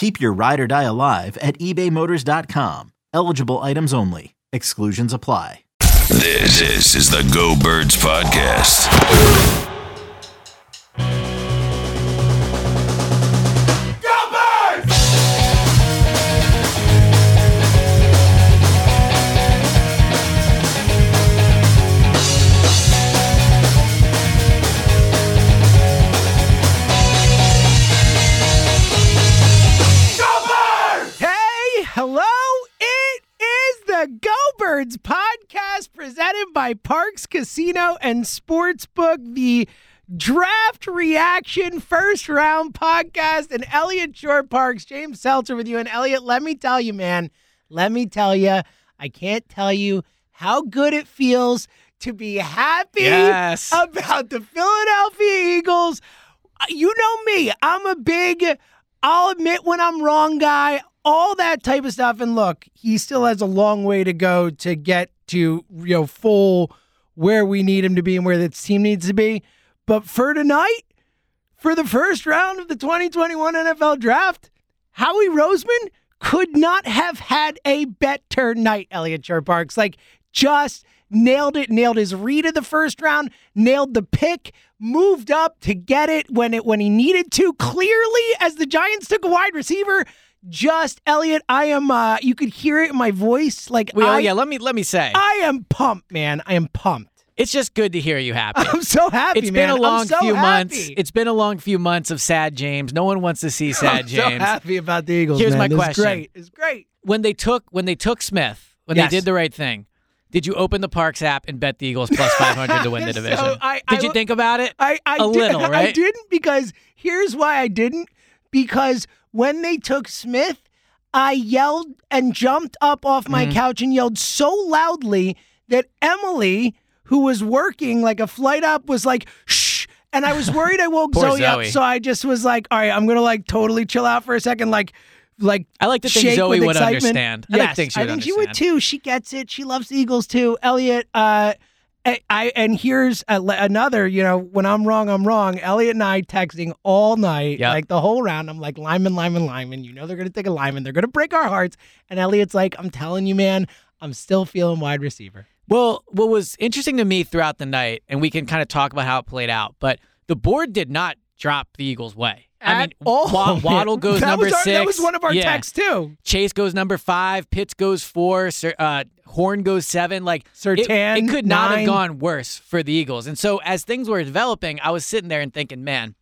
Keep your ride or die alive at ebaymotors.com. Eligible items only. Exclusions apply. This, is the Go Birds Podcast. Hello. It is the Go Birds podcast presented by Parx Casino and Sportsbook, the draft reaction first round podcast. And Elliot Shorr-Parks, James Seltzer with you. And Elliot, let me tell you, man, let me tell you, I can't tell you how good it feels to be happy Yes. about the Philadelphia Eagles. You know me, I'm a big, I'll admit when I'm wrong guy, all that type of stuff. And look, he still has a long way to go to get to, you know, full where we need him to be and where the team needs to be. But for tonight, for the first round of the 2021 NFL draft, Howie Roseman could not have had a better night, Elliot Shorr-Parks. Like, just nailed it, nailed his read of the first round, nailed the pick, moved up to get it when it when he needed to. Clearly, as the Giants took a wide receiver, just Elliot, I am uh you could hear it in my voice. Like Well, I, yeah, let me let me say. I am pumped, man. I am pumped. it's just good to hear you happy. I'm so happy, It's man. been a long so few months. It's been a long few months of sad James. No one wants to see sad I'm James. so happy about the Eagles. Here's man. my It's question. great. It's great. When they took when they took Smith, when Yes. they did the right thing, did you open the Parx app and bet the Eagles plus 500 to win the So division? I- did I- you think about it? I, I a did, little, I didn't because here's why I didn't. Because when they took Smith, I yelled and jumped up off my Mm-hmm. couch and yelled so loudly that Emily, who was working like a flight up, was like, shh. And I was worried I woke Poor Zoe, up. So I just was like, all right, I'm going to like totally chill out for a second. Like, like I like to think Zoe would excitement. understand. I like Yes, think she would I think she would too. She gets it. She loves Eagles too. Elliot, uh, I, I and here's a, another. You know, when I'm wrong, I'm wrong. Elliot and I texting all night, Yep. like the whole round. I'm like lineman, lineman, lineman. You know they're gonna take a lineman. They're gonna break our hearts. And Elliot's like, I'm telling you, man, I'm still feeling wide receiver. Well, what was interesting to me throughout the night, and we can kind of talk about how it played out, but the board did not drop the Eagles' way. I mean, all, Wa- Waddle goes number our- six. That was one of our Yeah. texts too. Chase goes number five. Pitts goes four. Uh, Horn goes seven. Like it, it could not nine. have gone worse for the Eagles. And so as things were developing, I was sitting there and thinking, man,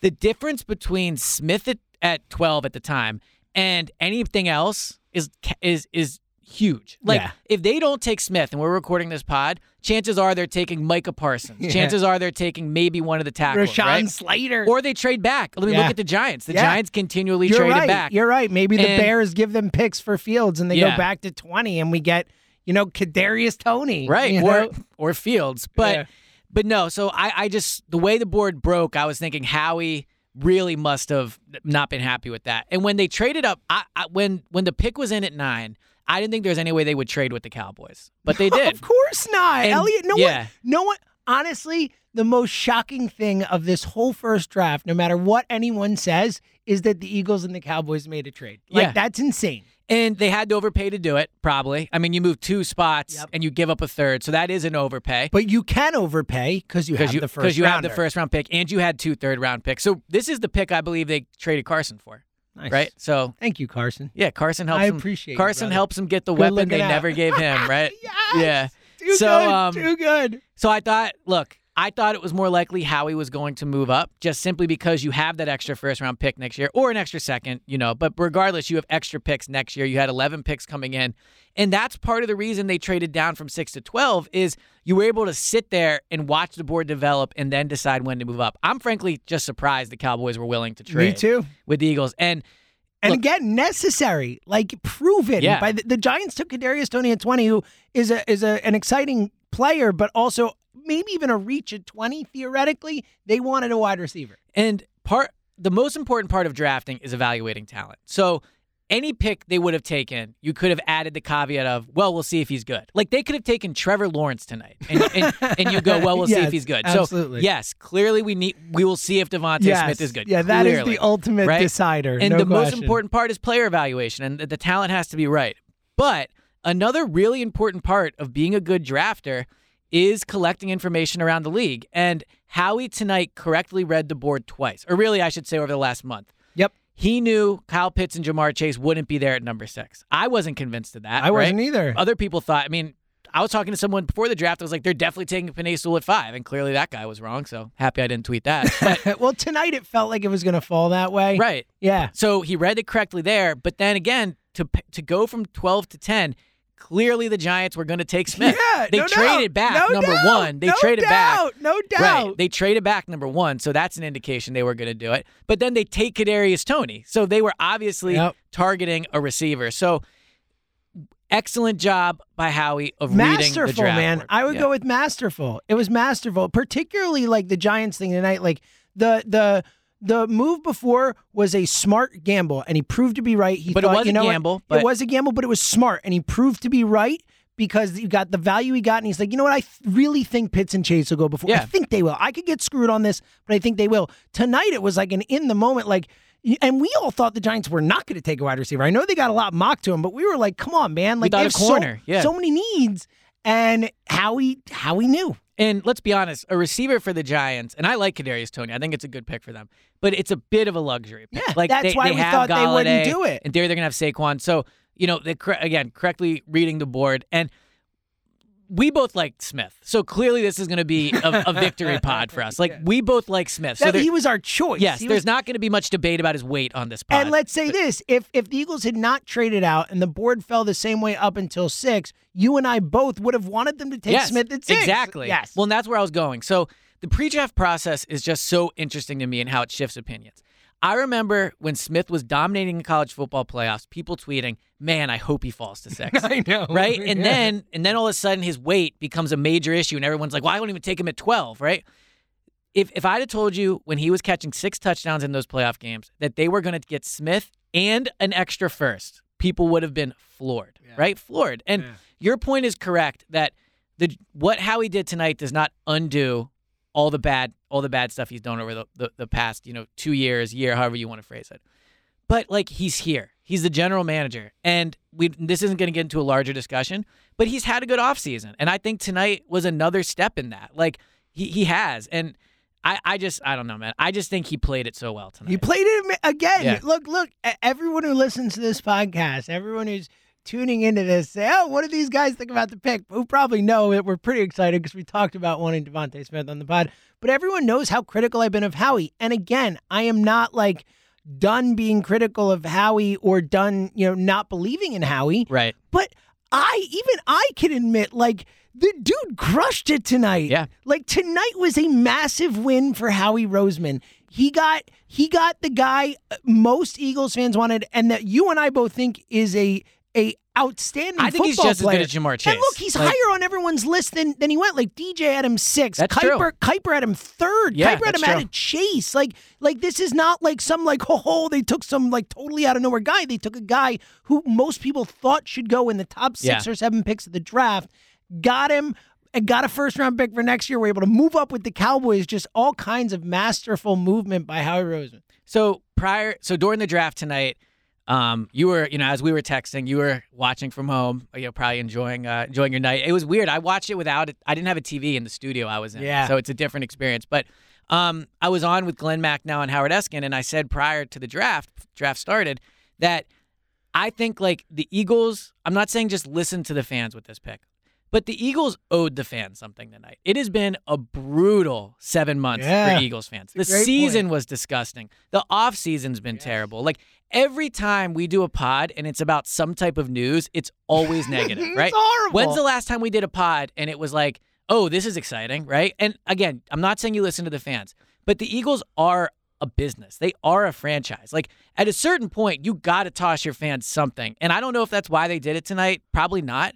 the difference between Smith at, at twelve at the time and anything else is is is huge. Like Yeah. if they don't take Smith and we're recording this pod, chances are they're taking Micah Parsons. Yeah. Chances are they're taking maybe one of the tackles, Rashawn right? Slater. Or they trade back. Let me Yeah. look at the Giants. The. Giants continually You're traded right. back. You're right. Maybe the And- Bears give them picks for Fields and they go back to 20 and we get, you know, Kadarius Toney. right or know? or Fields, but but no. So I I just the way the board broke, I was thinking Howie really must have not been happy with that. And when they traded up, I, I when when the pick was in at nine, I didn't think there was any way they would trade with the Cowboys, but they did. Of course not. And- Elliot, no yeah. one, no one, honestly, the most shocking thing of this whole first draft, no matter what anyone says, is that the Eagles and the Cowboys made a trade. Like, Yeah. that's insane. And they had to overpay to do it, probably. I mean, you move two spots Yep. and you give up a third, so that is an overpay. But you can overpay because you have you, the first because you have the first round pick and you had two third round picks. So this is the pick I believe they traded Carson for, Nice. right? So Thank you, Carson. yeah, Carson helps I appreciate you, Carson brother. helps him get the Good weapon they out. never gave him, right? Yes! Yeah. Too So, good. um, too good. So I thought, look, I thought it was more likely Howie was going to move up just simply because you have that extra first round pick next year or an extra second, you know. But regardless, you have extra picks next year. You had 11 picks coming in. And that's part of the reason they traded down from 6 to 12 is you were able to sit there and watch the board develop and then decide when to move up. I'm frankly just surprised the Cowboys were willing to trade Me too. with the Eagles. And And Look- again, necessary, like proven. Yeah. By the, the Giants took Kadarius Toney at twenty, who is a is a, an exciting player, but also maybe even a reach at twenty. Theoretically, they wanted a wide receiver. And part the most important part of drafting is evaluating talent. So any pick they would have taken, you could have added the caveat of, well, we'll see if he's good. Like they could have taken Trevor Lawrence tonight, and and, and you go, well, we'll see if he's good. absolutely. So yes, clearly we need we will see if Devontae Yes. Smith is good. Yeah, that is Clearly, the ultimate right? decider. And no the most important part is player evaluation, and the, the talent has to be right. But another really important part of being a good drafter is collecting information around the league. And Howie tonight correctly read the board twice, or really, I should say, over the last month. Yep. He knew Kyle Pitts and Ja'Marr Chase wouldn't be there at number six. I wasn't convinced of that. I wasn't either. Other people thought. I mean, I was talking to someone before the draft. I was like, they're definitely taking Penei Sewell at five, and clearly that guy was wrong. So happy I didn't tweet that. But, well, tonight it felt like it was going to fall that way. right. Yeah. So he read it correctly there, but then again, to to go from 12 to 10, clearly the Giants were going to take Smith. Yeah. they no traded doubt. back No number doubt. 1. They no traded doubt. back. No doubt. Right. They traded back number 1, so that's an indication they were going to do it. But then they take Kadarius Toney. So they were obviously Yep. targeting a receiver. So excellent job by Howie of reading the masterful, draft man. board. I would Yeah. go with masterful. It was masterful, particularly like the Giants thing tonight. Like the the the move before was a smart gamble, and he proved to be right. He But it was you a know what? gamble, but- It was a gamble, but it was smart, and he proved to be right. Because you got the value he got, and he's like, you know what? I th- really think Pitts and Chase will go before. I think they will. I could get screwed on this, but I think they will. Tonight, it was like an in the moment, like, and we all thought the Giants were not going to take a wide receiver. I know they got a lot mocked to him, but we were like, come on, man! Like thought they a have so- corner, yeah. so many needs, and how he how he knew. And let's be honest, a receiver for the Giants, and I like Kadarius Toney. I think it's a good pick for them, but it's a bit of a luxury. Pick. Yeah, like that's they, why they we thought they wouldn't do it. and there they're gonna have Saquon. So you know, they again correctly reading the board, and we both like Smith. So clearly, this is going to be a, a victory pod for us. Like we both like Smith. So That there- he was our choice. yes, He there's was- not going to be much debate about his weight on this pod. And let's say this: if if the Eagles had not traded out and the board fell the same way up until six, you and I both would have wanted them to take yes, Smith at six. Exactly. Yes. Well, and that's where I was going. So the pre-draft process is just so interesting to me and how it shifts opinions. I remember when Smith was dominating the college football playoffs, people tweeting, "Man, I hope he falls to six. I know. right? And Yeah. then and then all of a sudden his weight becomes a major issue, and everyone's like, "Well, I won't even take him at 12, right?" If if I'd have told you when he was catching six touchdowns in those playoff games that they were going to get Smith and an extra first, people would have been floored, right? Floored. And your point is correct that the what Howie did tonight does not undo all the bad all the bad stuff he's done over the, the, the past you know two years year however you want to phrase it. But like he's here. He's the general manager. And we this isn't going to get into a larger discussion but he's had a good offseason. And i think tonight was another step in that. Like he, he has. And I, I just i don't know man. I just think he played it so well tonight. He played it again. Yeah. Look, look. Everyone who listens to this podcast, everyone who's tuning into this, say, "Oh, what do these guys think about the pick?" Who probably know that we're pretty excited because we talked about wanting Devontae Smith on the pod. But everyone knows how critical I've been of Howie. And again, I am not like done being critical of Howie or done, you know, not believing in Howie. right But I even I can admit like the dude crushed it tonight. Yeah. Like tonight was a massive win for Howie Roseman. He got he got the guy uh, most Eagles fans wanted and that you and I both think is a a outstanding I think he's just as player. good as Ja'Marr Chase. And look, he's Like- higher on everyone's list than than he went. Like DJ had him six. That's Kiper, true. Kiper had him third. Yeah, Kiper had him that's at a chase. Like like this is not like some like oh, oh they took some like totally out of nowhere guy. They took a guy who most people thought should go in the top six Yeah. or seven picks of the draft. Got him. And got a first round pick for next year. We're able to move up with the Cowboys. Just all kinds of masterful movement by Howie Roseman. So prior, so during the draft tonight, um, you were, you know, as we were texting, you were watching from home, you know, probably enjoying, uh, enjoying your night. It was weird. I watched it without it. I didn't have a TV in the studio I was in, Yeah. So it's a different experience. But um, I was on with Glen Macnow and Howard Eskin, and I said prior to the draft, draft started, that I think like the Eagles. I'm not saying just listen to the fans with this pick. But the Eagles owed the fans something tonight. It has been a brutal seven months Yeah. for Eagles fans. The season point. was disgusting. The off season's been terrible. Like every time we do a pod and it's about some type of news, it's always negative, It's right? horrible. When's the last time we did a pod and it was like, oh, this is exciting, right? And again, I'm not saying you listen to the fans, but the Eagles are a business. They are a franchise. Like at a certain point, you got to toss your fans something. And I don't know if that's why they did it tonight. Probably not.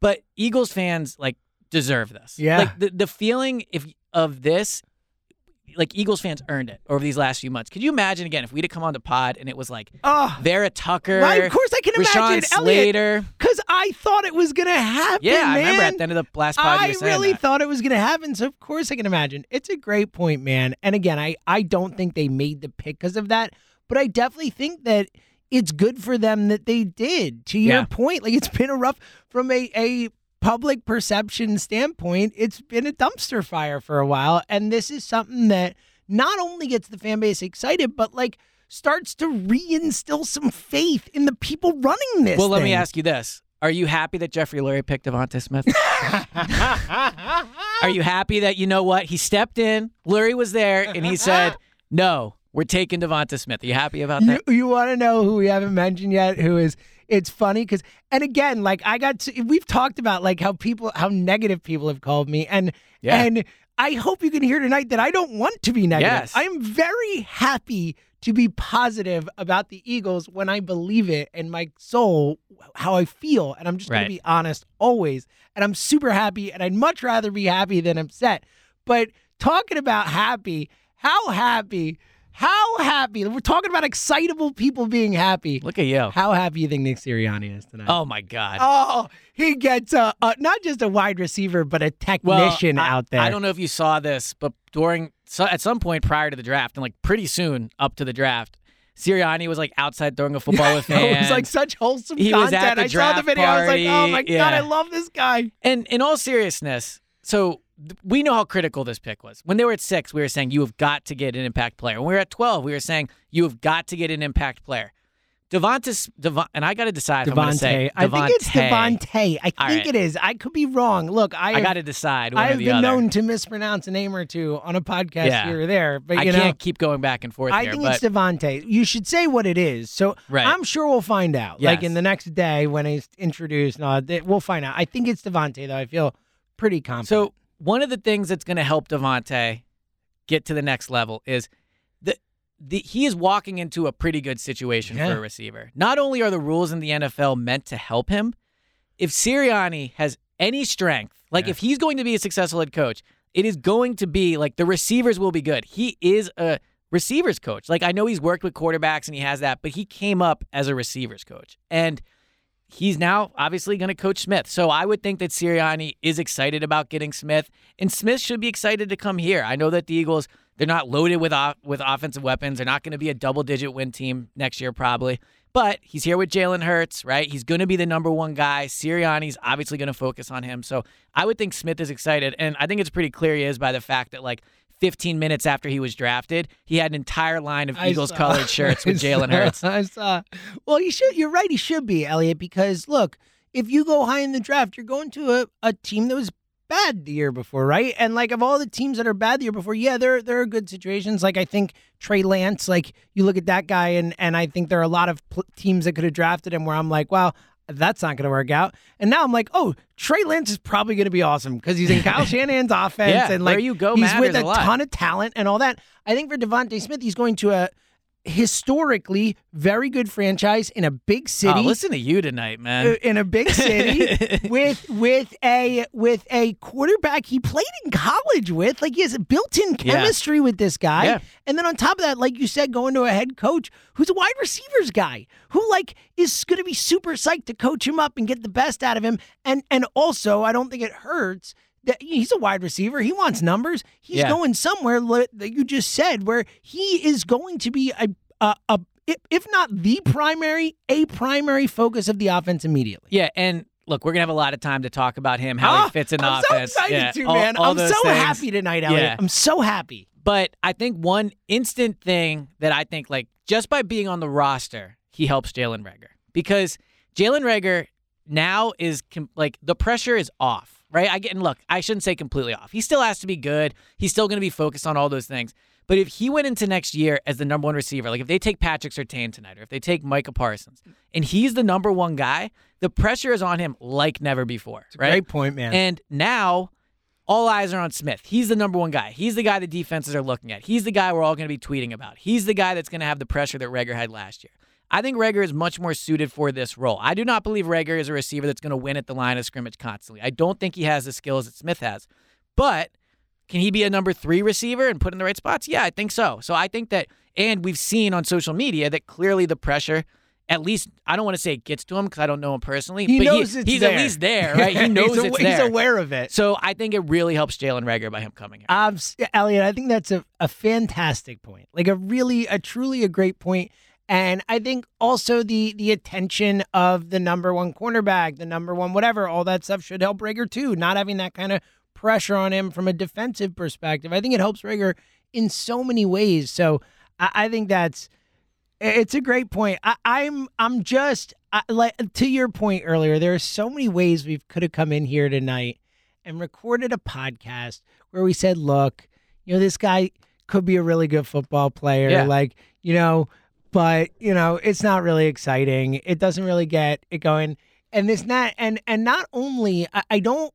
But Eagles fans like deserve this. Yeah. Like the the feeling if of this like Eagles fans earned it over these last few months. Could you imagine again if we'd have come on the pod and it was like Oh, Vera Tucker, Right, of course I can Rashawn imagine. Slater. because I thought it was gonna happen. Yeah, I remember at the end of the last pod you I really that. thought it was going to happen, so of course I can imagine. It's a great point, man. And again, I I don't think they made the pick because of that, but I definitely think that it's good for them that they did. To your Yeah. point, like it's been a rough from a a public perception standpoint, it's been a dumpster fire for a while, and this is something that not only gets the fan base excited, but like starts to reinstill some faith in the people running this. Well, let me ask you this. Are you happy that Jeffrey Lurie picked Devonta Smith? Are you happy that you know what? He stepped in, Lurie was there, and he said, No, we're taking Devonta Smith. Are you happy about that? you want to know who we haven't mentioned yet? Who is? It's funny because, and again, like I got, to, we've talked about like how people, how negative people have called me, and Yeah. and I hope you can hear tonight that I don't want to be negative. Yes. I am very happy to be positive about the Eagles when I believe it in my soul, how I feel, and I'm just going to be honest always. And I'm super happy, and I'd much rather be happy than upset. But talking about happy, how happy, how happy. We're talking about excitable people being happy. Look at you. How happy you think Nick Sirianni is tonight? Oh, my God. Oh, he gets a, not just a wide receiver, but a well, technician I, out there. I don't know if you saw this, but during, so at some point prior to the draft, and like pretty soon up to the draft, Sirianni was like outside throwing a football with me. it was like such wholesome He was content. at the I saw the video. I was like, oh my party. god, I love this guy. And in all seriousness, so we know how critical this pick was. When they were at six, we were saying you have got to get an impact player. When we were at twelve, we were saying you have got to get an impact player. Devonta, Devon, and I got to decide. If I'm going to say Devontae. I think it's Devontae. Devontae. I think right. it is. I could be wrong. Look, I I got to decide I have the been other. known to mispronounce a name or two on a podcast Yeah. here or there, but I know, can't keep going back and forth I here. think but it's Devontae. You should say what it is. So Right. I'm sure we'll find out. Like in the next day when he's introduced, we'll find out. I think it's Devontae though. I feel pretty confident. So one of the things that's going to help Devontae get to the next level is the, the he is walking into a pretty good situation Yeah. for a receiver. Not only are the rules in the NFL meant to help him, if Sirianni has any strength, like Yeah. if he's going to be a successful head coach, it is going to be like the receivers will be good. He is a receivers coach. Like I know he's worked with quarterbacks and he has that, but he came up as a receivers coach. And he's now obviously going to coach Smith. So I would think that Sirianni is excited about getting Smith, and Smith should be excited to come here. I know that the Eagles they're not loaded with off, with offensive weapons. They're not going to be a double digit win team next year probably. But he's here with Jalen Hurts, right? He's going to be the number one guy. Sirianni's obviously going to focus on him. So I would think Smith is excited, and I think it's pretty clear he is by the fact that like 15 minutes after he was drafted, he had an entire line of I Eagles saw- colored shirts with Jalen Hurts. I saw. Well, you should. You're right. He should be Elliot because look, if you go high in the draft, you're going to a, a team that was bad the year before, right? And like of all the teams that are bad the year before, yeah, there there are good situations. Like I think Trey Lance, like you look at that guy, and and I think there are a lot of pl- teams that could have drafted him where I'm like, wow. That's not going to work out. And now I'm like, oh, Trey Lance is probably going to be awesome because he's in Kyle Shanahan's offense Yeah, and where like you go he's with a a, ton of talent and all that. I think for Devontae Smith, he's going to a historically very good franchise in a big city Oh, listen to you tonight, uh, man. in a big city with with a with a quarterback he played in college with. Like he has a built-in Yeah. chemistry with this guy. Yeah. And then on top of that, like you said, going to a head coach who's a wide receivers guy who like is going to be super psyched to coach him up and get the best out of him. And and also, I don't think it hurts. He's a wide receiver. He wants numbers. He's Yeah. going somewhere that you just said where he is going to be a, a, a if- not the primary, a primary focus of the offense immediately. Yeah, and look, we're gonna have a lot of time to talk about him, how Ah, he fits in the I'm offense. so excited yeah, to, all- man. all I'm so things. happy tonight, Elliot. Yeah. I'm so happy. But I think one instant thing that I think, like, just by being on the roster, he helps Jalen Reagor because Jalen Reagor now is com- like the pressure is off, right? I get and look, I shouldn't say completely off. He still has to be good. He's still going to be focused on all those things. But if he went into next year as the number one receiver, like if they take Patrick Surtain tonight, or if they take Micah Parsons, and he's the number one guy, the pressure is on him like never before, right? Great point, man. And now all eyes are on Smith. He's the number one guy. He's the guy the defenses are looking at. He's the guy we're all going to be tweeting about. He's the guy that's going to have the pressure that Reagor had last year. I think Reagor is much more suited for this role. I do not believe Reagor is a receiver that's going to win at the line of scrimmage constantly. I don't think he has the skills that Smith has. But can he be a number three receiver and put in the right spots? Yeah, I think so. So I think that, and we've seen on social media that clearly the pressure, at least, I don't want to say it gets to him because I don't know him personally, he but knows he, it's he's there. at least there, right? He knows he's, it's there. He's aware of it. So I think it really helps Jalen Reagor by him coming here. Um, Elliot, I think that's a, a fantastic point. Like a really, a truly a great point. And I think also the the attention of the number one cornerback, the number one whatever, all that stuff should help Reagor too. Not having that kind of pressure on him from a defensive perspective, I think it helps Reagor in so many ways. So I, I think that's it's a great point. I, I'm I'm just I, like to your point earlier. There are so many ways we could have come in here tonight and recorded a podcast where we said, "Look, you know, this guy could be a really good football player. Yeah. Like, you know, but you know, it's not really exciting. It doesn't really get it going. And this not and and not only I, I don't.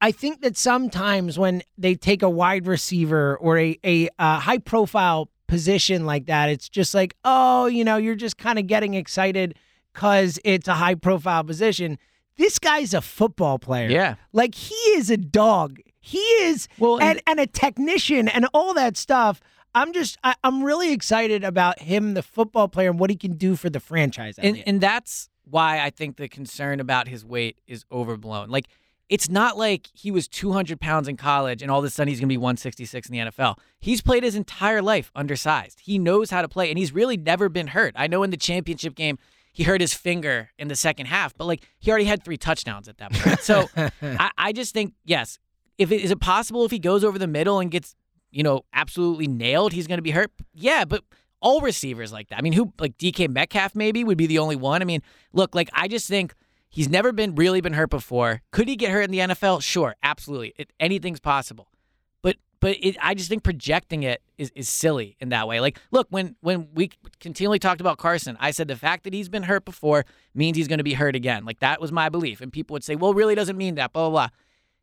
I think that sometimes when they take a wide receiver or a a uh, high profile position like that, it's just like, oh, you know, you're just kind of getting excited because it's a high profile position. This guy's a football player. Yeah. Like he is a dog. He is Well, and, and a technician and all that stuff. I'm just I, I'm really excited about him, the football player, and what he can do for the franchise. and and that's why I think the concern about his weight is overblown. Like it's not like he was 200 pounds in college and all of a sudden he's going to be 166 in the NFL. He's played his entire life undersized. He knows how to play, and he's really never been hurt. I know in the championship game he hurt his finger in the second half, but like he already had three touchdowns at that point. So I, I just think yes, if it, is it possible if he goes over the middle and gets you know absolutely nailed, he's going to be hurt. Yeah, but all receivers like that. I mean, who like DK Metcalf maybe would be the only one. I mean, look, like I just think he's never been really been hurt before. Could he get hurt in the NFL? Sure, absolutely. It, anything's possible. But but it, I just think projecting it is, is silly in that way. Like, look, when when we continually talked about Carson, I said the fact that he's been hurt before means he's going to be hurt again. Like that was my belief, and people would say, well, really doesn't mean that. Blah blah blah.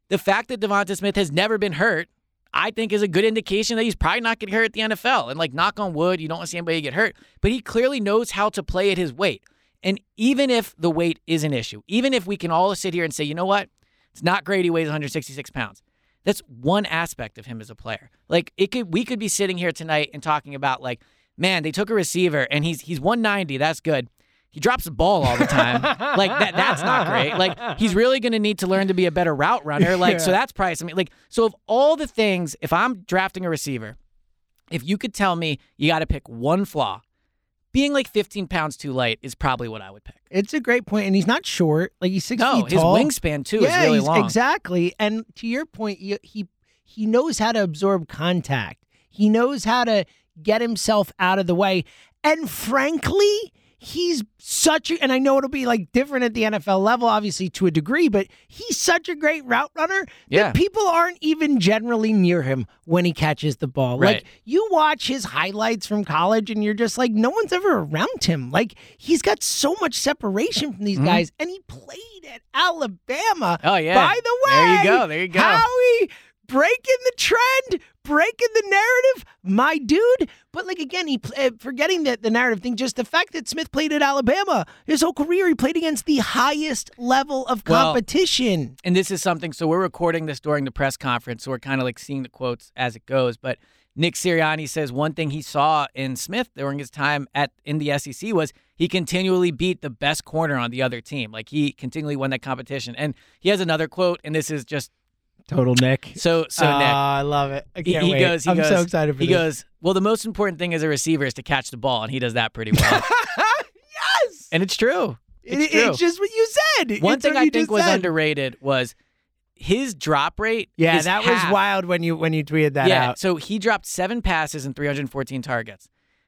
The fact that Devonta Smith has never been hurt I think is a good indication that he's probably not getting hurt at the NFL. And like knock on wood, you don't want to see anybody get hurt. But he clearly knows how to play at his weight. And even if the weight is an issue, even if we can all sit here and say, you know what, it's not great. He weighs 166 pounds. That's one aspect of him as a player. Like it could, we could be sitting here tonight and talking about like, man, they took a receiver and he's he's 190. That's good. He drops the ball all the time. like that that's not great. Like he's really going to need to learn to be a better route runner. Like so that's probably something like so of all the things if I'm drafting a receiver, if you could tell me you got to pick one flaw, being like 15 pounds too light is probably what I would pick. it's a great point, and he's not short. Like he's six No, feet his wingspan too yeah, is really he's- long. exactly. And to your point, he, he he knows how to absorb contact. He knows how to get himself out of the way. And frankly, he's such a, and I know it'll be like different at the NFL level, obviously to a degree, but he's such a great route runner Yeah. that people aren't even generally near him when he catches the ball. Right. Like you watch his highlights from college and you're just like, no one's ever around him. Like he's got so much separation from these guys, and he played at Alabama. Mm-hmm. Oh, yeah. By the way, There you go, there you go. Howie breaking the trend, breaking the narrative, my dude. But like again, he uh, forgetting that the narrative thing. Just the fact that Smith played at Alabama his whole career, he played against the highest level of Well, competition. and this is something. So we're recording this during the press conference, so we're kind of like seeing the quotes as it goes. But Nick Sirianni says one thing he saw in Smith during his time at in the SEC was he continually beat the best corner on the other team. Like he continually won that competition. And he has another quote, and this is just Total Nick. so so Ah, Nick. I love it. I He, can't he wait. goes. He I'm goes. so excited for He this. goes. Well, the most important thing as a receiver is to catch the ball, and he does that pretty well. yes. and it's true. It's It- true. it's just what you said. One It's thing I think was said. underrated was his drop rate. Yeah, is that half. was wild when you when you tweeted that yeah, out. so he dropped seven passes and 314 targets.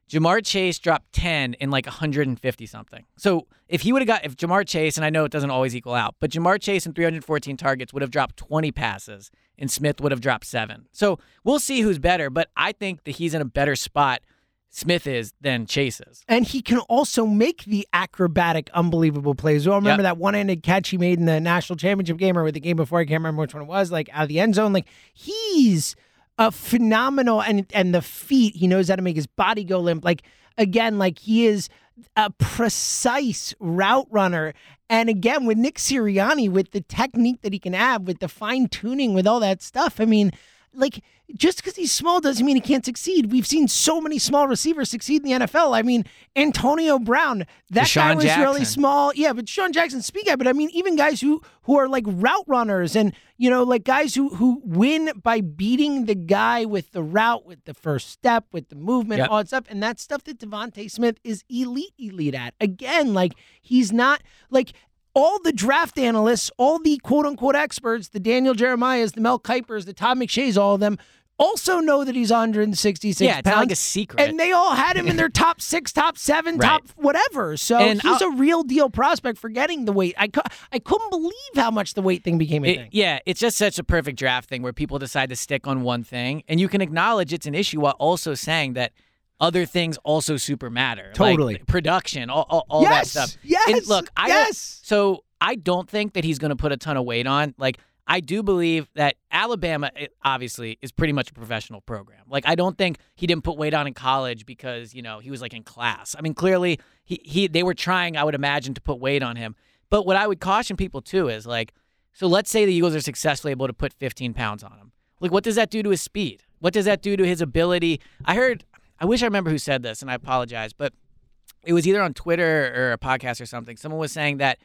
Ja'Marr Chase dropped 10 in like 150 something. So if he would have got, if Ja'Marr Chase, and I know it doesn't always equal out, but Ja'Marr Chase and 314 targets would have dropped 20 passes and Smith would have dropped seven. So we'll see who's better, but I think that he's in a better spot, Smith is, than Chase is. And he can also make the acrobatic, unbelievable plays. Well, remember Yep. that one-handed catch he made in the national championship game or with the game before? I can't remember which one it was. Like out of the end zone. Like he's a phenomenal, and and the feet he knows how to make his body go limp. Like again, like he is a precise route runner. And again, with Nick Sirianni, with the technique that he can have, with the fine tuning, with all that stuff. I mean, like just because he's small doesn't mean he can't succeed. We've seen so many small receivers succeed in the NFL. I mean, Antonio Brown, that guy Deshaun was really small. Yeah, but Sean Jackson, speak out. But I mean, even guys who who are like route runners and you know, like guys who who win by beating the guy with the route, with the first step, with the movement, Yep. all that stuff. And that's stuff that Devonte Smith is elite, elite at. Again, like he's not like all the draft analysts, all the quote unquote experts, the Daniel Jeremiahs, the Mel Kipers, the Todd McShays, all of them also know that he's 166 Yeah, it's pounds. like a secret. And they all had him in their top six, top seven, Right. top whatever. So And he's I'll- a real deal prospect for getting the weight. I, I couldn't believe how much the weight thing became a It- thing. yeah, it's just such a perfect draft thing where people decide to stick on one thing, and you can acknowledge it's an issue while also saying that other things also super matter. like Totally. production, all, all, all Yes, that stuff. yes, And look, I yes. so I don't think that he's going to put a ton of weight on. Like I do believe that Alabama eh, obviously is pretty much a professional program. Like I don't think he didn't put weight on in college because you know he was like in class. I mean, clearly he he they were trying, I would imagine, to put weight on him. But what I would caution people too is like, so let's say the Eagles are successfully able to put 15 pounds on him. Like, what does that do to his speed? What does that do to his ability? I heard, I wish I remember who said this, and I apologize, but it was either on Twitter or a podcast or something. Someone was saying that,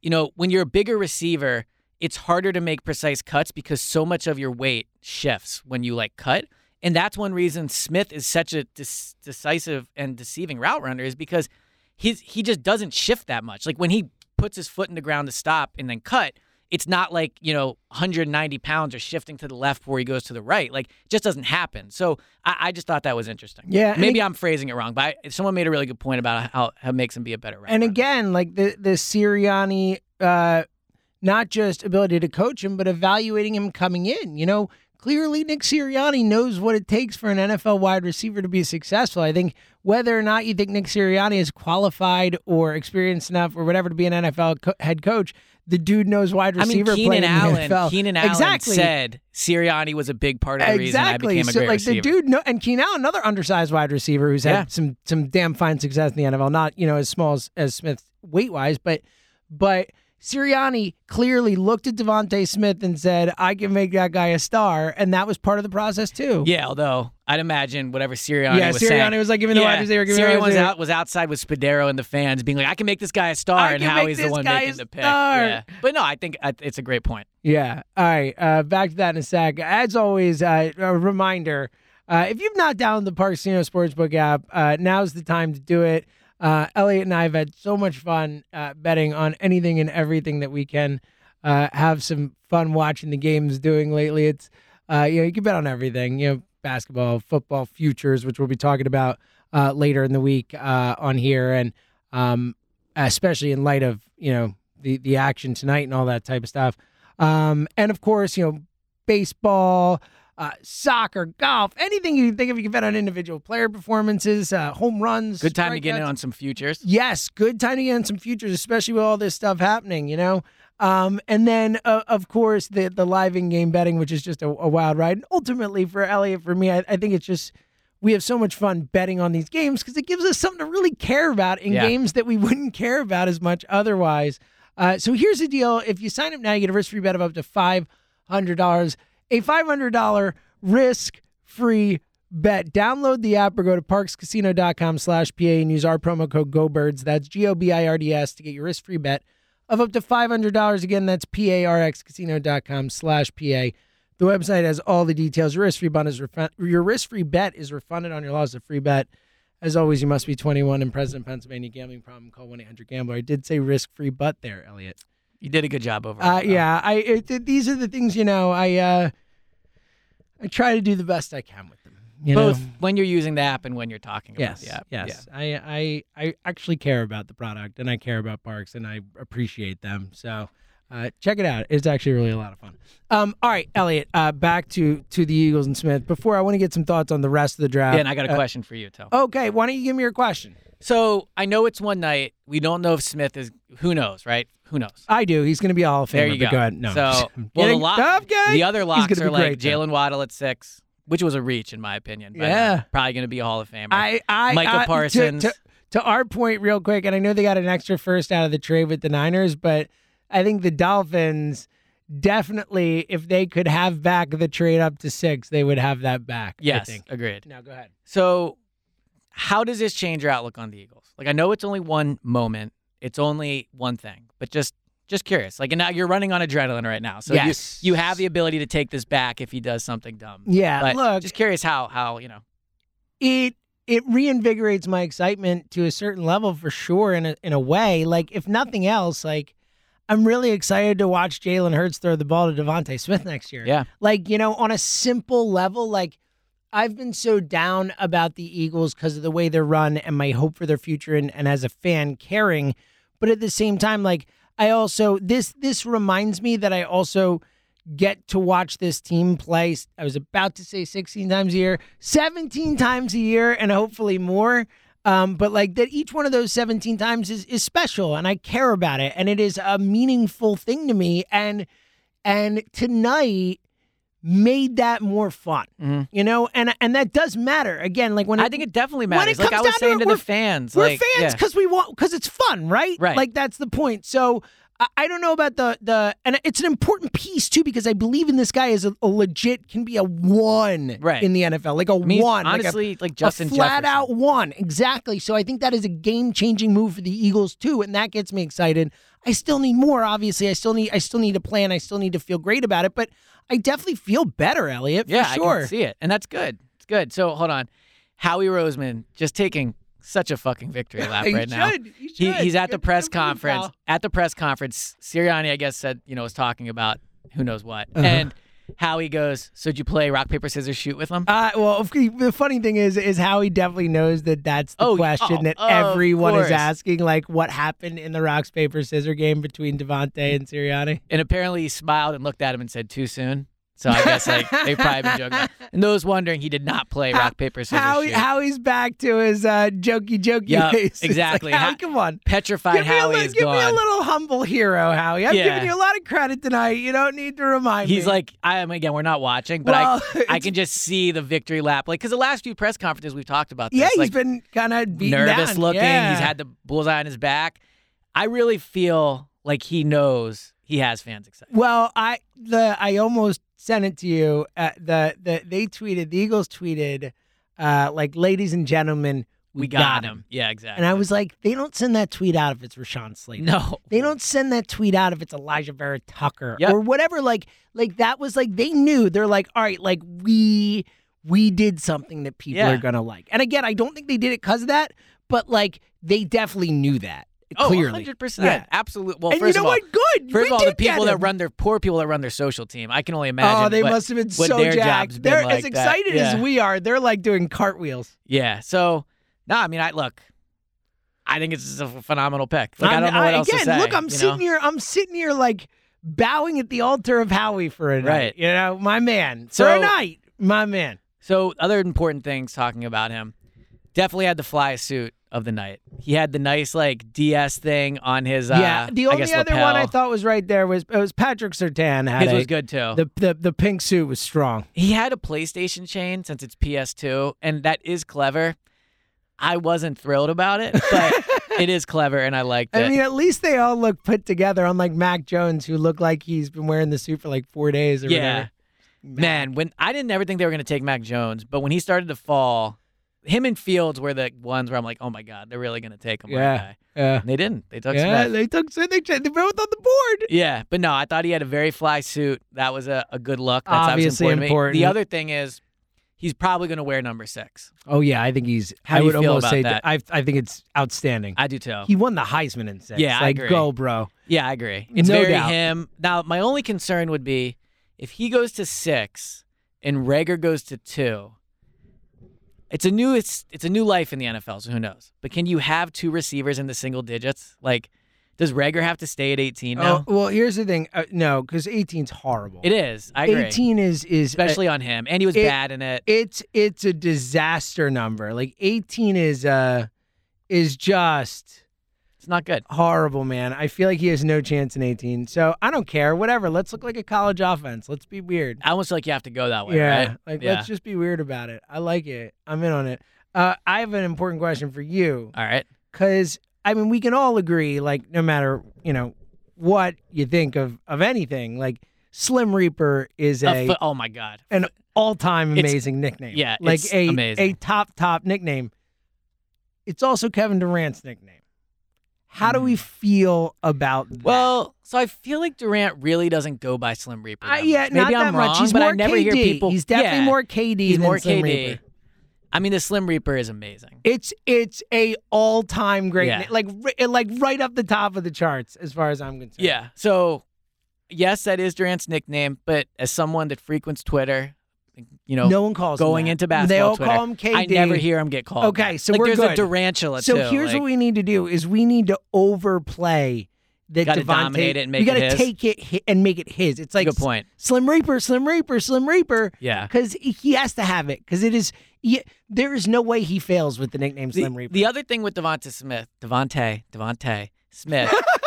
you know, when you're a bigger receiver, it's harder to make precise cuts because so much of your weight shifts when you like cut. And that's one reason Smith is such a dis- decisive and deceiving route runner is because he's he just doesn't shift that much. Like when he puts his foot in the ground to stop and then cut, it's not like you know 190 pounds are shifting to the left before he goes to the right. Like it just doesn't happen. So I, I just thought that was interesting. Yeah, maybe it- I'm phrasing it wrong, but I, someone made a really good point about how how it makes him be a better And runner. again, like the the Sirianni, uh, not just ability to coach him, but evaluating him coming in. You know, clearly Nick Sirianni knows what it takes for an NFL wide receiver to be successful. I think whether or not you think Nick Sirianni is qualified or experienced enough or whatever to be an NFL co- head coach, the dude knows wide receiver. I mean. Keenan playing in the Allen. Keenan Allen exactly. said Sirianni was a big part of the reason I Exactly. became a so, great like receiver. the dude, no, and Keenan Allen, another undersized wide receiver who's Yeah. had some some damn fine success in the NFL. Not you know as small as, as Smith weight wise, but but Sirianni clearly looked at Devontae Smith and said, "I can make that guy a star," and that was part of the process too. yeah, although I'd imagine whatever Sirianni Yeah, was Sirianni saying. was like, "Give me the yeah, wide receiver, give me the Sirianni was out was outside with Spadaro and the fans being like, "I can make this guy a star," I and how he's the one making the pick. Yeah, but no, I think it's a great point. Yeah. All right. Uh, back to that in a sec. As always, uh, a reminder uh, if you've not downloaded the Park Casino Sportsbook app, uh, now's the time to do it. Uh, Elliot and I have had so much fun uh, betting on anything and everything that we can uh, have some fun watching the games doing lately. It's, uh, you know, you can bet on everything, you know, basketball, football, futures, which we'll be talking about uh, later in the week uh, on here. And um, especially in light of you know the the action tonight and all that type of stuff. Um, and of course, you know, baseball, uh, soccer, golf, anything you can think of, you can bet on individual player performances, uh, home runs. Good time to get in on some futures. Yes, good time to get in some futures, especially with all this stuff happening, you know? Um, and then, uh, of course, the the live in game betting, which is just a, a wild ride. And ultimately, for Elliot, for me, I, I think it's just we have so much fun betting on these games because it gives us something to really care about in Yeah. games that we wouldn't care about as much otherwise. Uh, so here's the deal: if you sign up now, you get a risk free bet of up to five hundred dollars, a five hundred dollar risk free bet. Download the app or go to parxcasino.com slash PA and use our promo code GoBirds. That's G O B I R D S to get your risk free bet of up to $500. Again, that's parxcasino.com slash PA. The website has all the details. Your risk free bet is refund- your risk free bet is refunded on your loss of free bet. As always, you must be 21 and present in Pennsylvania. Gambling problem? Call 1 800 Gambler. I did say risk free but there, Elliot. You did a good job overall. Uh, yeah, I it, these are the things you know. I uh, I try to do the best I can with them. You Both know? when you're using the app and when you're talking about Yes, the app. yes. I, I I actually care about the product and I care about Parx and I appreciate them. So uh, check it out. It's actually really a lot of fun. Um, all right, Elliot. Uh, back to to the Eagles and Smith. Before I want to get some thoughts on the rest of the draft. Yeah, and I got a Uh, question for you, Toe. okay, why don't you give me your question? So I know it's one night. We don't know if Smith is. Who knows, right? Who knows? I do. He's going to be a Hall of Famer. There you but go. ahead. No. So, well, the, lock, the other locks are like. Jaylen Waddle at six, which was a reach in my opinion. But, uh, Yeah. probably going to be a Hall of Famer. I, I, Michael I- Parsons. To, to our point, real quick, and I know they got an extra first out of the trade with the Niners, but I think the Dolphins definitely, if they could have back the trade up to six, they would have that back. I yes, think. agreed. Now go ahead. So, how does this change your outlook on the Eagles? Like, I know it's only one moment, it's only one thing, but just just curious. Like, and now you're running on adrenaline right now, so Yes. you you have the ability to take this back if he does something dumb. Yeah, but look, just curious how how you know. it it reinvigorates my excitement to a certain level for sure in a in a way. Like if nothing else, like I'm really excited to watch Jalen Hurts throw the ball to Devontae Smith next year. Yeah. Like, you know, on a simple level, like I've been so down about the Eagles because of the way they're run and my hope for their future and, and as a fan caring. But at the same time, like I also this this reminds me that I also get to watch this team play. I was about to say 16 times a year, 17 times a year, and hopefully more. Um, but like that, each one of those 17 times is is special, and I care about it, and it is a meaningful thing to me. And and tonight made that more fun, Mhm. you know, and and that does matter. Again, like when I think it definitely when it matters. Like I comes was down to saying it, to, the fans, we're like fans yeah. because we want because it's fun, right? Right. Like that's the point. So I, I don't know about the the and it's an important piece too because I believe in this guy as a, a legit can be a one Right. in the NFL, like a I mean, one, like a- honestly, like, Justin a flat Jefferson. out one, exactly. So I think that is a game changing move for the Eagles too, and that gets me excited. I still need more. Obviously, I still need I still need a plan. I still need to feel great about it, but I definitely feel better, Elliot. For Yeah, I sure. can see it, and that's good. It's good. So hold on, Howie Roseman just taking such a fucking victory lap right now. should. You He, should. he's at the press conference. pal. At the press conference, Sirianni, I guess, said you know was talking about who knows what, Uh-huh. and Howie goes, "So did you play rock paper scissors shoot with him?" Uh, well, the funny thing is, is how he definitely knows that that's the Oh, question oh, that of everyone is asking. Like, what happened in the rocks paper scissors game between Devontae and Sirianni? and apparently he smiled and looked at him and said, "Too soon." So I guess like they've probably been joking. about- And those wondering, he did not play rock paper scissors How shoot. how he's back to his uh, jokey jokey Yup, ways. It's like, exactly. Howie, come on. Petrified Give, Howie li- is give me a little humble hero, Howie. I'm Yeah. giving you a lot of credit tonight. You don't need to remind me. He's like, I am again. We're not watching, but Well, I, I can just see the victory lap. Like, because the last few press conferences we've talked about this, yeah, he's like, been kind of nervous down. looking. Yeah. He's had the bullseye on his back. I really feel like he knows he has fans excited. Well, I the I almost sent it to you. Uh, the the they tweeted the Eagles tweeted, uh, like, ladies and gentlemen, we, We got, him. Yeah, exactly. And I was like, they don't send that tweet out if it's Rashawn Slater. no. They don't send that tweet out if it's Elijah Vera Tucker Yep. or whatever. Like, like that was like they knew. They're like, all right, like we we did something that people Yeah. are gonna like. And again, I don't think they did it because of that, but like they definitely knew that Oh, clearly. 100%. Yeah. Absolutely. Well, and first you know of all, what? Good. First We of all, the people that run their poor people that run their social team, I can only imagine. Oh, they what- must have been so their jacked. They're like as excited as we are. They're like doing cartwheels. Yeah. So, no, I mean, I look. I think it's just a phenomenal pick. Like, I don't know what else again, to say. look, I'm sitting know? here. I'm sitting here like bowing at the altar of Howie for a night. Right. You know, my man. for So- a night, my man. So other important things talking about him, definitely had to fly a suit of the night. He had the nice like DS thing on his. Uh, yeah. The I only guess, other lapel. one I thought was right there was it was Patrick Surtain had his a- was good too. The, the the pink suit was strong. he had a PlayStation chain since it's PS2, and that is clever. I wasn't thrilled about it, but it is clever, and I liked it. I mean, at least they all look put together, unlike Mac Jones, who looked like he's been wearing the suit for like four days or yeah, whatever. man. When I didn't ever think they were going to take Mac Jones, but when he started to fall, him and Fields were the ones where I'm like, oh my god, they're really going to take him. Yeah. Guy. Yeah. And they didn't. They took Yeah, Smith. they took they they both on the board. Yeah, but no, I thought he had a very fly suit. That was a, a good look. That's Obviously important. important. The other thing is, he's probably going to wear number six. Oh yeah, I think he's. How I do you would feel almost about say that? I I think it's outstanding. I do too. he won the Heisman in six. Yeah, I agree. go, bro. yeah, I agree. It's No very doubt. him. Now, my only concern would be if he goes to six and Reagor goes to two. It's a new it's it's a new life in the NFL, so who knows? But can you have two receivers in the single digits? Like, does Reagor have to stay at eighteen now? Oh, well, here's the thing. Uh, no, because 18's horrible. It is. I agree. 18 is is especially on him, and he was it- bad in it. it's it's a disaster number. Like 18 is uh is just It's not good. horrible, man. I feel like he has no chance in 18. So I don't care. Whatever. Let's look like a college offense. Let's be weird. I almost feel like you have to go that way, yeah. right? Like yeah. let's just be weird about it. I like it. I'm in on it. Uh, I have an important question for you All right. because I mean we can all agree, like no matter you know what you think of of anything, like Slim Reaper is A a fo- oh my god. an all time It's- amazing nickname. yeah, like it's a amazing. a top top nickname. It's also Kevin Durant's nickname. How do we feel about that? Well, so I feel like Durant really doesn't go by Slim Reaper. Uh, yeah, much. Maybe not I'm that wrong, much. He's but more I never KD. hear people. He's definitely Yeah, more KD He's than more Slim KD. Reaper. I mean, the Slim Reaper is amazing. It's it's a all time great, Yeah. like like right up the top of the charts as far as I'm concerned. Yeah. So, yes, that is Durant's nickname, but as someone that frequents Twitter, you know, no one calls going into They basketball all Twitter, call him KD. I never hear him get called. Okay, so like, we're there's good. a Durantula So too. here's like, what we need to do: is we need to overplay that Gotta DeVonta. it and make we it gotta his. take it hi- and make it his. It's like good point. Slim Reaper, Slim Reaper, Slim Reaper. Yeah. because he has to have it because it is. He, there is no way he fails with the nickname The, Slim Reaper. the other thing with DeVonta Smith, DeVonta, DeVonta Smith,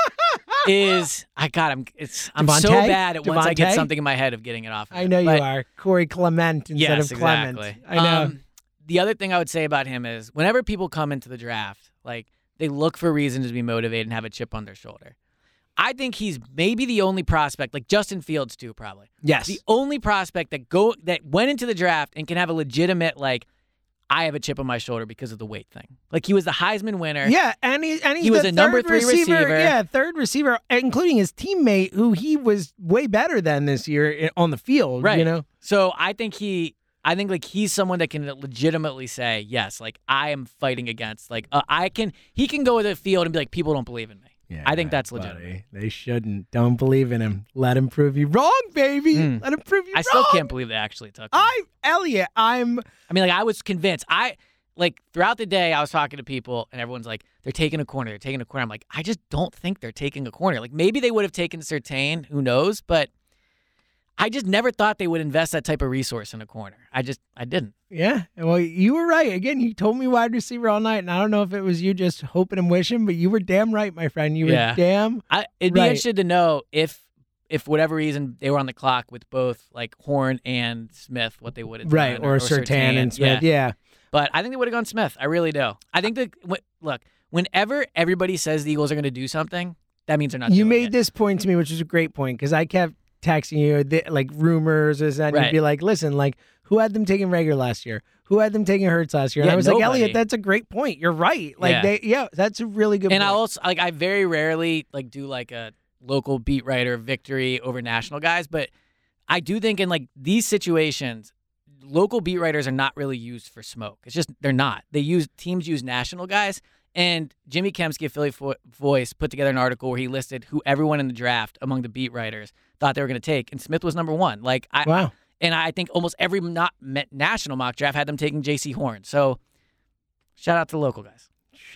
is I got him. It's I'm so bad at once I get something in my head of getting it off. of I it. know you are Corey Clement instead yes, of Clement. exactly. I know. Um, the other thing I would say about him is whenever people come into the draft, like they look for reasons to be motivated and have a chip on their shoulder. I think he's maybe the only prospect, like Justin Fields too, probably yes. the only prospect that go that went into the draft and can have a legitimate like, I have a chip on my shoulder because of the weight thing. Like he was the Heisman winner. yeah, and he and He was a number three receiver. Yeah, third receiver, including his teammate, who he was way better than this year on the field. Right. You know. So I think he, I think like he's someone that can legitimately say yes, like I am fighting against, like uh, I can. He can go to the field and be like, people don't believe in me. Yeah, I think that's buddy. legitimate. They shouldn't. Don't believe in him. Let him prove you wrong, baby. Mm. Let him prove you wrong. I wrong. still can't believe they actually took him. I Elliot, I'm I mean, like I was convinced. I like throughout the day, I was talking to people, and everyone's like, "They're taking a corner. They're taking a corner." I'm like, I just don't think they're taking a corner. Like maybe they would have taken Surtain. Who knows? But I just never thought they would invest that type of resource in a corner. I just, I didn't. yeah. Well, you were right. Again, you told me wide receiver all night, and I don't know if it was you just hoping and wishing, but you were damn right, my friend. You Yeah. were damn I, it'd be Right. interested to know if, if whatever reason they were on the clock with both like Horn and Smith, what they would have right. done, Or, Surtain and Smith. Yeah. Yeah. But I think they would have gone Smith. I really do. I think that look, whenever everybody says the Eagles are going to do something, that means they're not. You made it. this point to me, which was a great point because I kept texting you the, like rumors, and you'd be like, "Listen, like who had them taking Reagor last year? Who had them taking Hurts last year?" And Yeah, I was like, nobody. "Elliot, that's a great point. You're right. Like Yeah. they, yeah, that's a really good and I also like I very rarely like do like a local beat writer victory over national guys, but I do think in like these situations, local beat writers are not really used for smoke. It's just they're not. They use teams use national guys. And Jimmy Kempski Philly Fo- Voice put together an article where he listed who everyone in the draft among the beat writers thought they were going to take, and Smith was number one. Like I, wow. and I think almost every not national mock draft had them taking Jaycee Horn. So shout out to the local guys.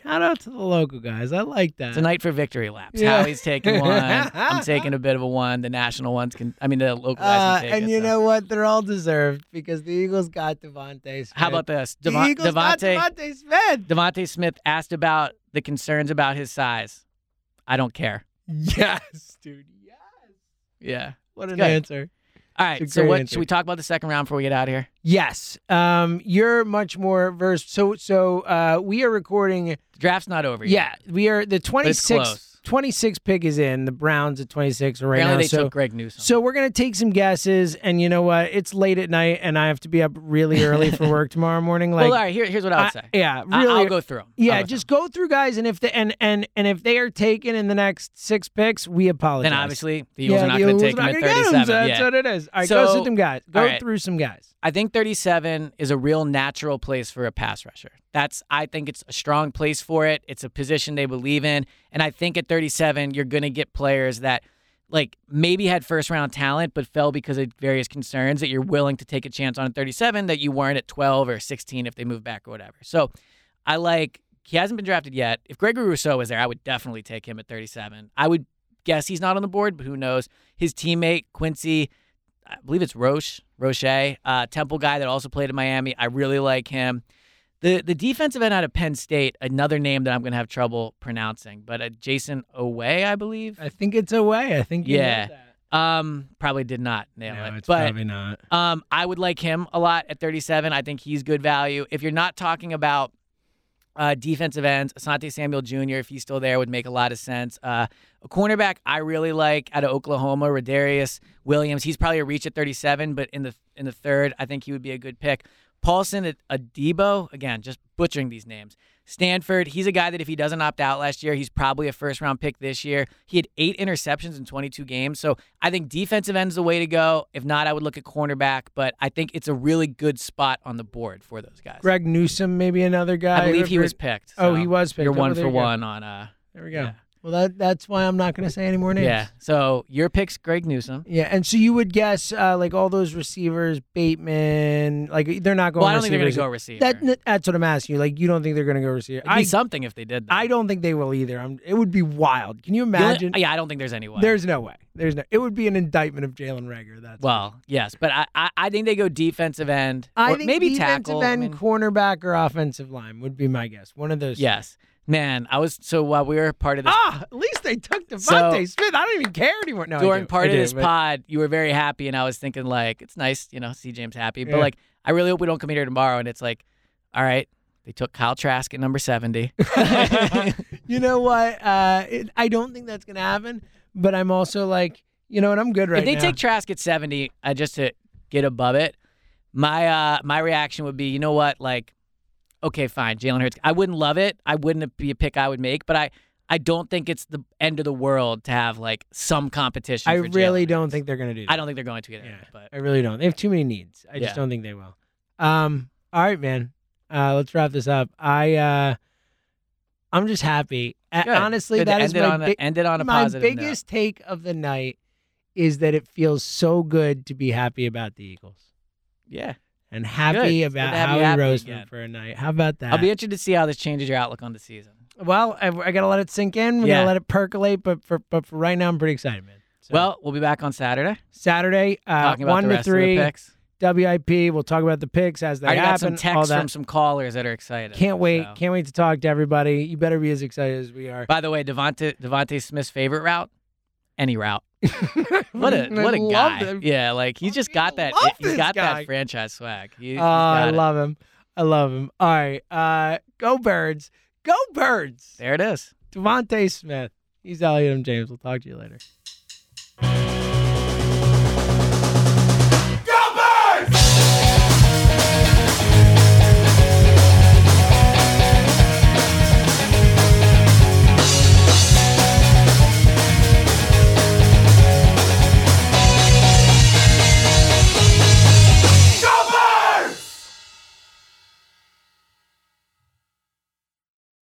Shout out to the local guys. I like that. It's a night for victory laps. Yeah. Howie's taking one. I'm taking a bit of a one. The national ones can. I mean, the local guys Uh, can take and it, you so. know what? They're all deserved because the Eagles got DeVonta Smith. How about this? The Devon- Eagles got DeVonta DeVonta Smith. DeVonta Smith asked about the concerns about his size. I don't care. Yes, dude. Yes. Yeah. What an answer. All right. So what answer. should we talk about the second round before we get out of here? Yes. Um, you're much more versed. So, so uh, we are recording. The draft's not over Yeah, we are. The it's 26, pick is in. The Browns at 26 are right Apparently now. they so, took Greg Newsome. so we're gonna take some guesses, and you know what? It's late at night, and I have to be up really early for work tomorrow morning. Like, well, all right. Here, here's what I would say. yeah, I- really. I'll go through. I'll Yeah, just go through guys, and if the and and and if they are taken in the next six picks, we apologize. Then obviously the Eagles yeah, are not going to take not at gonna get 37. him, so yeah. That's what it is. All right, so, go through some guys. Go right. through some guys. I think 37 is a real natural place for a pass rusher. That's I think it's a strong place for it. It's a position they believe in, and I think at 37 you're going to get players that like maybe had first round talent but fell because of various concerns that you're willing to take a chance on at 37 that you weren't at 12 or 16 if they move back or whatever. So I like he hasn't been drafted yet. If Gregory Rousseau was there, I would definitely take him at 37. I would guess he's not on the board, but who knows? His teammate Quincy I believe it's Roche, Roche, uh, Temple guy that also played in Miami. I really like him. The the defensive end out of Penn State, another name that I'm going to have trouble pronouncing, but uh, Jayson Oweh, I believe. I think it's away. I think you Yeah. that. Um, probably did not nail No, it, it's but probably not. um, I would like him a lot at 37. I think he's good value. If you're not talking about uh, defensive ends, Asante Samuel Jr., if he's still there, would make a lot of sense. Uh, a cornerback I really like out of Oklahoma, Rodarius Williams. He's probably a reach at 37, but in the in the third, I think he would be a good pick. Paulson at Adebo, again, just butchering these names. Stanford, he's a guy that if he doesn't opt out last year, he's probably a first round pick this year. He had eight interceptions in 22 games. So I think defensive end is the way to go. If not, I would look at cornerback, but I think it's a really good spot on the board for those guys. Greg Newsome, maybe another guy. I believe he was picked. Oh, he was picked. You're Oh, one there for go. one on uh There we go. Yeah. Well, that that's why I'm not going to say any more names. Yeah. So your pick's Greg Newsome. Yeah, and so you would guess uh, like all those receivers, Bateman, like they're not going. Well, I don't think they're gonna go receiver. That that's what I'm asking you. Like you don't think they're going to go receiver? It'd be I something if they did. That. I don't think they will either. I'm, it would be wild. Can you imagine? yeah, I don't think there's any way. There's no way. There's no. It would be an indictment of Jalen Reagor. That's well, yes, but I, I I think they go defensive end. I think maybe defensive tackle. end, I mean, cornerback, or offensive line would be my guess. One of those. yes, man. I was so while we were part of this Ah, at least they took DeVonta So- Smith. I don't even care anymore. No, I during do. part I of do, this but- pod, you were very happy, and I was thinking like, it's nice, you know, see James happy, but Yeah. like, I really hope we don't come in here tomorrow, and it's like, all right, they took Kyle Trask at number seventy. you know what? Uh, it, I don't think that's gonna happen. But I'm also like, you know what? I'm good right now. if they now. take Trask at seventy, uh, just to get above it, my uh my reaction would be, you know what, like, okay, fine, Jalen Hurts. I wouldn't love it. I wouldn't be a pick I would make, but I. I don't think it's the end of the world to have like some competition. I really Jalen don't Hurts. think they're gonna do that. I don't think they're going to either. Yeah, But I really don't. They have too many needs. I just don't think they will. Um. All right, man. Uh, let's wrap this up. I. Uh, I'm just happy. Good. Honestly, Good that is my on a, end it on a my positive note. biggest take of the night is that it feels so good to be happy about the Eagles Yeah. And happy Good. It's good about to have Howie happy Roseman again. for a night. How about that? I'll be interested to see how this changes your outlook on the season. well, I, I gotta let it sink in. We Yeah. gotta let it percolate. But for but for right now, I'm pretty excited, man. So, Well, we'll be back on Saturday Saturday, uh, talking about one the to three, of the picks. WIP. We'll talk about the picks as they I already got some texts from some callers that are excited. Can't wait. so. Can't wait to talk to everybody. You better be as excited as we are. By the way, DeVonta DeVonta Smith's favorite route, any route. What a what a guy. him. Yeah, like he's just got that. love He's got guy. that franchise swag. He, Oh, I it. love him. I love him. All right. Uh, go birds. Go birds. There it is. DeVonta Smith. He's Elliot M. James. We'll talk to you later.